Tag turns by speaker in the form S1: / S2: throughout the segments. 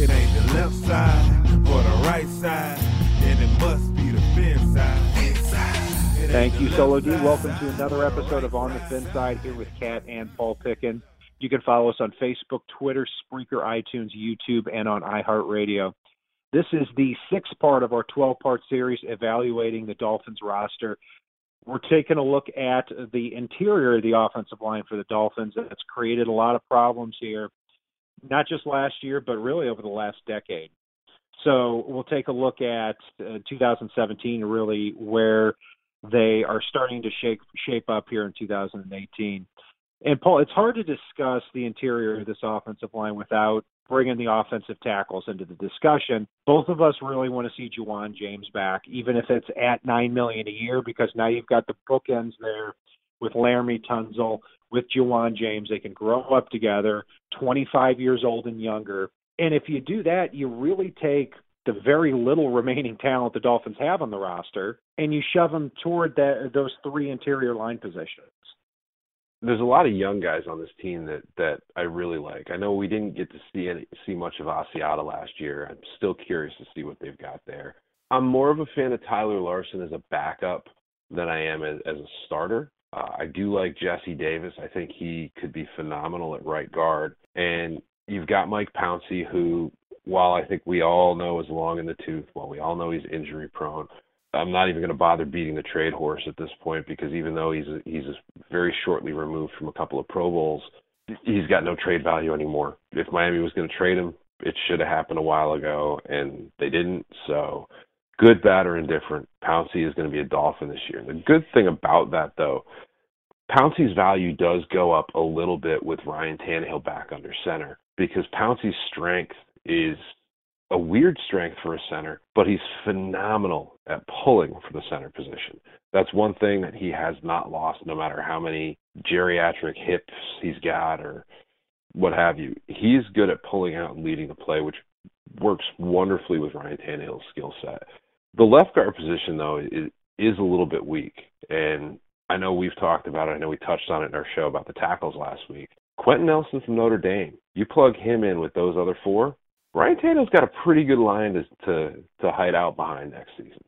S1: it ain't the left side or the right side, it must be the fin side.
S2: Thank you, Solo D. Welcome to another episode of On the Fin Side here with Kat and Paul Picken. You can follow us on Facebook, Twitter, Spreaker, iTunes, YouTube, and on iHeartRadio. This is the sixth part of our 12 part series evaluating the Dolphins roster. We're taking a look at the interior of the offensive line for the Dolphins. That's created a lot of problems here, not just last year, but really over the last decade. So we'll take a look at uh, 2017, really where they are starting to shape shape up here in 2018. And Paul, it's hard to discuss the interior of this offensive line without bringing the offensive tackles into the discussion. Both of us really want to see Ja'Wuan James back, even if it's at nine million a year, because now you've got the bookends there with Laremy Tunsil, with Ja'Wuan James. They can grow up together, 25 years old and younger. And if you do that, you really take the very little remaining talent the Dolphins have on the roster, and you shove them toward that, those three interior line positions
S3: there's a lot of young guys on this team that that I really like. I know we didn't get to see any, see much of Asiata last year. I'm still curious to see what they've got there. I'm more of a fan of Tyler Larson as a backup than I am as, as a starter. Uh, I do like Jesse Davis. I think he could be phenomenal at right guard. And you've got Mike Pouncey, who, while I think we all know is long in the tooth, while we all know he's injury prone, I'm not even going to bother beating the trade horse at this point because even though he's he's very shortly removed from a couple of Pro Bowls, he's got no trade value anymore. If Miami was going to trade him, it should have happened a while ago, and they didn't. So, good, bad, or indifferent, Pouncey is going to be a Dolphin this year. The good thing about that, though, Pouncey's value does go up a little bit with Ryan Tannehill back under center because Pouncey's strength is a weird strength for a center, but he's phenomenal at pulling for the center position. That's one thing that he has not lost, no matter how many geriatric hips he's got or what have you. He's good at pulling out and leading the play, which works wonderfully with Ryan Tannehill's skill set. The left guard position, though, is, is a little bit weak. And I know we've talked about it. I know we touched on it in our show about the tackles last week. Quenton Nelson from Notre Dame, you plug him in with those other four, Ryan Tannehill's got a pretty good line to to to hide out behind next season.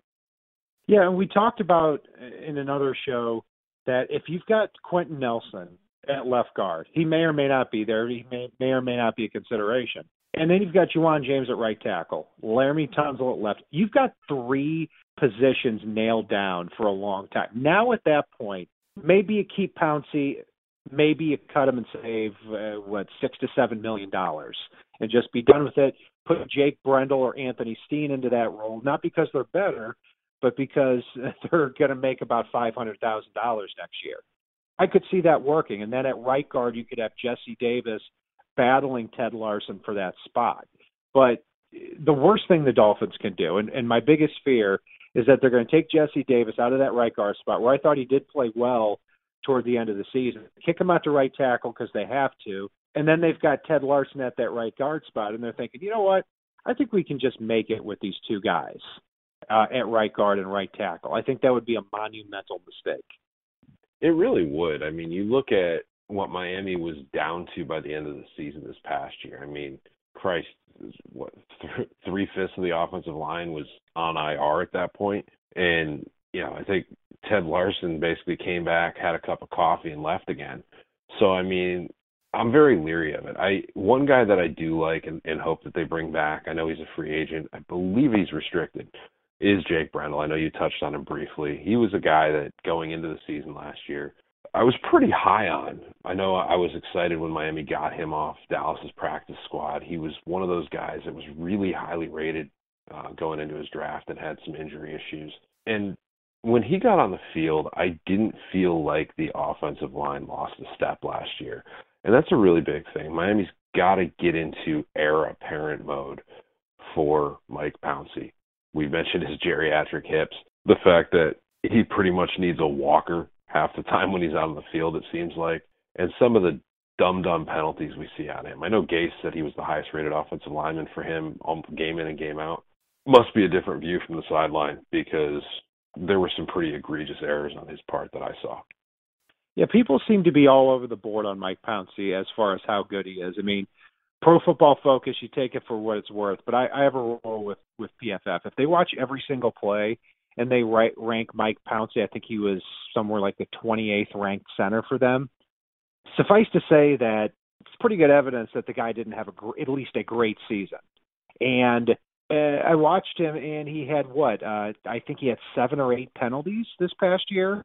S2: Yeah, and we talked about in another show that if you've got Quenton Nelson at left guard, he may or may not be there. He may may or may not be a consideration. And then you've got Ja'Wuan James at right tackle, Laremy Tunsil at left. You've got three positions nailed down for a long time. Now at that point, maybe you keep Pouncey, maybe you cut him and save uh, what six to seven million dollars and just be done with it. Put Jake Brendel or Anthony Steen into that role, not because they're better, but because they're going to make about five hundred thousand dollars next year. I could see that working, and then at right guard you could have Jesse Davis battling Ted Larsen for that spot. But the worst thing the Dolphins can do, and, and my biggest fear is that they're going to take Jesse Davis out of that right guard spot where I thought he did play well toward the end of the season, kick him out to right tackle because they have to, and then they've got Ted Larsen at that right guard spot, and they're thinking, you know what? I think we can just make it with these two guys uh, at right guard and right tackle. I think that would be a monumental mistake.
S3: It really would. I mean, you look at what Miami was down to by the end of the season this past year. I mean, Christ, what th- three fifths of the offensive line was on IR at that point. and you know, I think Ted Larsen basically came back, had a cup of coffee, and left again. So I mean, I'm very leery of it. I one guy that I do like and, and hope that they bring back. I know he's a free agent. I believe he's restricted. Is Jake Brendel? I know you touched on him briefly. He was a guy that going into the season last year, I was pretty high on. I know I was excited when Miami got him off Dallas's practice squad. He was one of those guys that was really highly rated uh, going into his draft and had some injury issues. And when he got on the field, I didn't feel like the offensive line lost a step last year. And that's a really big thing. Miami's got to get into heir apparent mode for Mike Pouncey. We mentioned his geriatric hips, the fact that he pretty much needs a walker half the time when he's out on the field, it seems like, and some of the dumb dumb penalties we see on him. I know Gase said he was the highest rated offensive lineman for him game in and game out. Must be a different view from the sideline because there were some pretty egregious errors on his part that I saw.
S2: Yeah, people seem to be all over the board on Mike Pouncey as far as how good he is. I mean, Pro Football Focus, you take it for what it's worth. But I, I have a rule with with PFF. If they watch every single play and they right, rank Mike Pouncey, I think he was somewhere like the 28th ranked center for them. Suffice to say that it's pretty good evidence that the guy didn't have a at least a great season. And uh, I watched him, and he had what? Uh, I think he had seven or eight penalties this past year.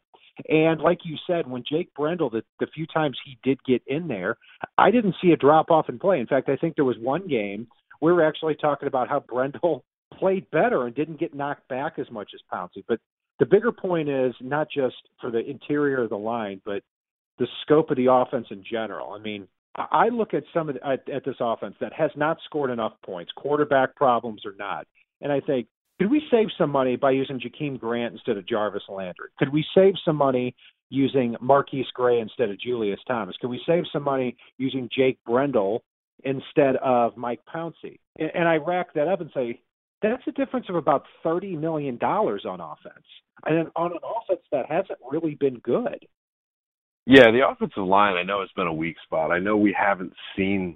S2: And like you said, when Jake Brendel, the, the few times he did get in there, I didn't see a drop off in play. In fact, I think there was one game we were actually talking about how Brendel played better and didn't get knocked back as much as Pouncey. But the bigger point is not just for the interior of the line, but the scope of the offense in general. I mean, I look at some of the, at, at this offense that has not scored enough points, quarterback problems or not, and I think could we save some money by using Jakeem Grant instead of Jarvis Landry? Could we save some money using MarQueis Gray instead of Julius Thomas? Could we save some money using Jake Brendel instead of Mike Pouncey? And, and I rack that up and say that's a difference of about thirty million dollars on offense, and on an offense that hasn't really been good.
S3: Yeah, the offensive line, I know it's been a weak spot. I know we haven't seen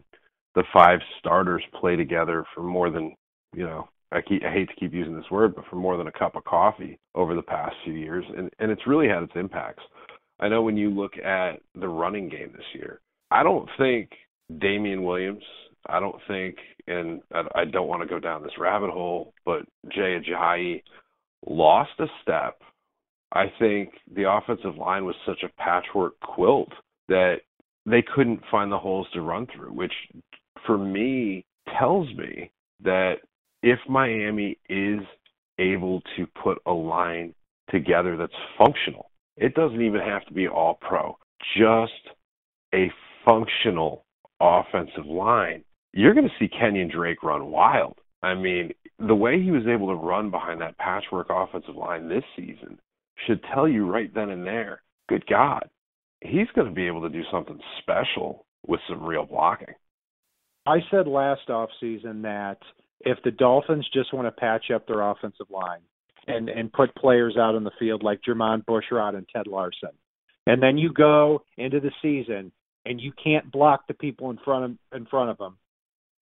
S3: the five starters play together for more than, you know, I, keep, I hate to keep using this word, but for more than a cup of coffee over the past few years, and and it's really had its impacts. I know when you look at the running game this year, I don't think Damien Williams, I don't think, and I, don't want to go down this rabbit hole, but Jay Ajayi lost a step. I think the offensive line was such a patchwork quilt that they couldn't find the holes to run through, which for me tells me that if Miami is able to put a line together that's functional, it doesn't even have to be all pro, just a functional offensive line, you're going to see Kenyan Drake run wild. I mean, the way he was able to run behind that patchwork offensive line this season should tell you right then and there, good God, he's going to be able to do something special with some real blocking.
S2: I said last offseason that if the Dolphins just want to patch up their offensive line and and put players out on the field like Jermon Bushrod and Ted Larsen, and then you go into the season and you can't block the people in front of in front of them,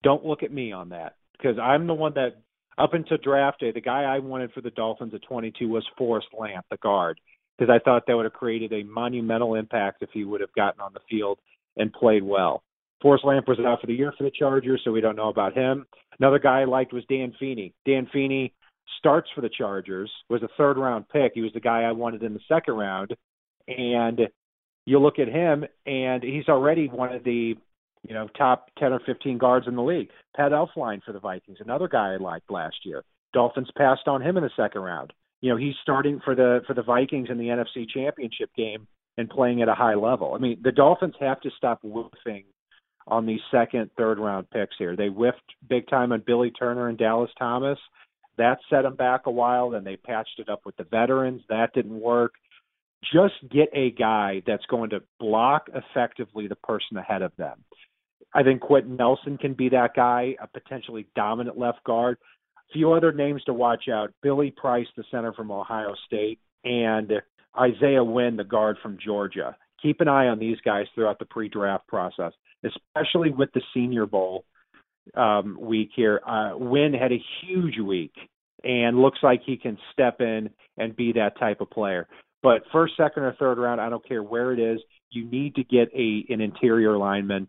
S2: don't look at me on that because I'm the one that up until draft day, the guy I wanted for the Dolphins at 22 was Forrest Lamp, the guard, because I thought that would have created a monumental impact if he would have gotten on the field and played well. Forrest Lamp was out for the year for the Chargers, so we don't know about him. Another guy I liked was Dan Feeney. Dan Feeney starts for the Chargers, was a third round pick. He was the guy I wanted in the second round. And you look at him, and he's already one of the you know, top 10 or 15 guards in the league. Pat Elflein for the Vikings, another guy I liked last year. Dolphins passed on him in the second round. You know, he's starting for the for the Vikings in the NFC Championship game and playing at a high level. I mean, the Dolphins have to stop whiffing on these second, third round picks here. They whiffed big time on Billy Turner and Dallas Thomas. That set them back a while. Then they patched it up with the veterans. That didn't work. Just get a guy that's going to block effectively the person ahead of them. I think Quenton Nelson can be that guy, a potentially dominant left guard. A few other names to watch out: Billy Price, the center from Ohio State, and Isaiah Wynn, the guard from Georgia. Keep an eye on these guys throughout the pre-draft process, especially with the Senior Bowl um, week here. Uh, Wynn had a huge week and looks like he can step in and be that type of player. But first, second, or third round, I don't care where it is. You need to get a an interior lineman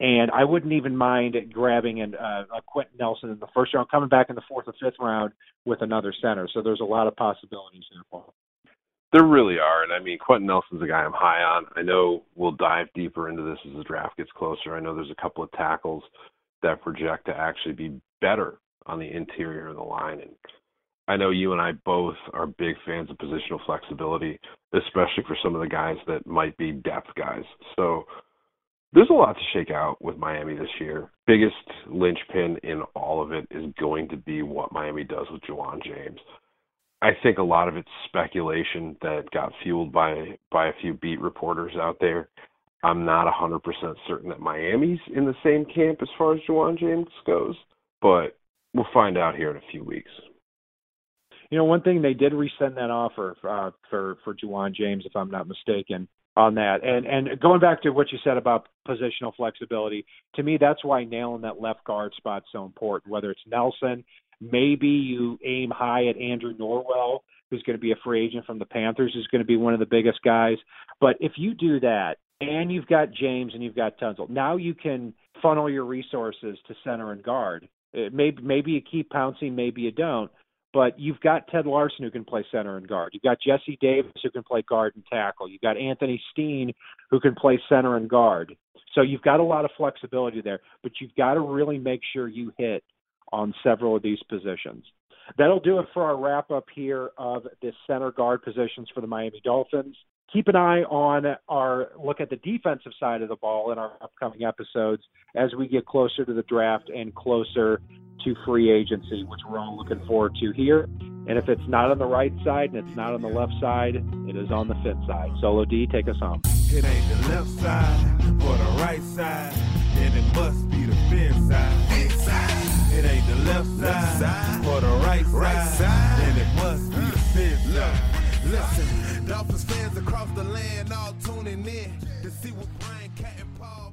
S2: and I wouldn't even mind grabbing an, uh, a Quenton Nelson in the first round, coming back in the fourth or fifth round with another center. So there's a lot of possibilities there, Paul.
S3: There really are, and I mean Quenton Nelson's a guy I'm high on. I know we'll dive deeper into this as the draft gets closer. I know there's a couple of tackles that project to actually be better on the interior of the line, and I know you and I both are big fans of positional flexibility, especially for some of the guys that might be depth guys. So there's a lot to shake out with Miami this year. Biggest linchpin in all of it is going to be what Miami does with Ja'Wuan James. I think a lot of it's speculation that got fueled by by a few beat reporters out there. I'm not 100% certain that Miami's in the same camp as far as Ja'Wuan James goes, but we'll find out here in a few weeks.
S2: You know, one thing they did resend that offer uh, for for Ja'Wuan James, if I'm not mistaken on that. And and going back to what you said about positional flexibility, to me that's why nailing that left guard spot is so important. Whether it's Nelson, maybe you aim high at Andrew Norwell, who's going to be a free agent from the Panthers, who's going to be one of the biggest guys. But if you do that, and you've got James and you've got Tunsil, now you can funnel your resources to center and guard. Maybe maybe you keep Pouncey, maybe you don't but you've got Ted Larsen who can play center and guard. You've got Jesse Davis who can play guard and tackle. You've got Anthony Steen who can play center and guard. So you've got a lot of flexibility there, but you've got to really make sure you hit on several of these positions. That'll do it for our wrap up here of the center guard positions for the Miami Dolphins. Keep an eye on our look at the defensive side of the ball in our upcoming episodes as we get closer to the draft and closer to free agency, which we're all looking forward to here. And if it's not on the right side and it's not on the left side, it is on the fit side. Solo D, take us home.
S1: It ain't the left side or the right side, then it must be the fin side. It ain't the left side, or the right, right side, then it must be the fin side. Listen, Dolphins fans across the land all tuning in to see what Brian Kat and Paul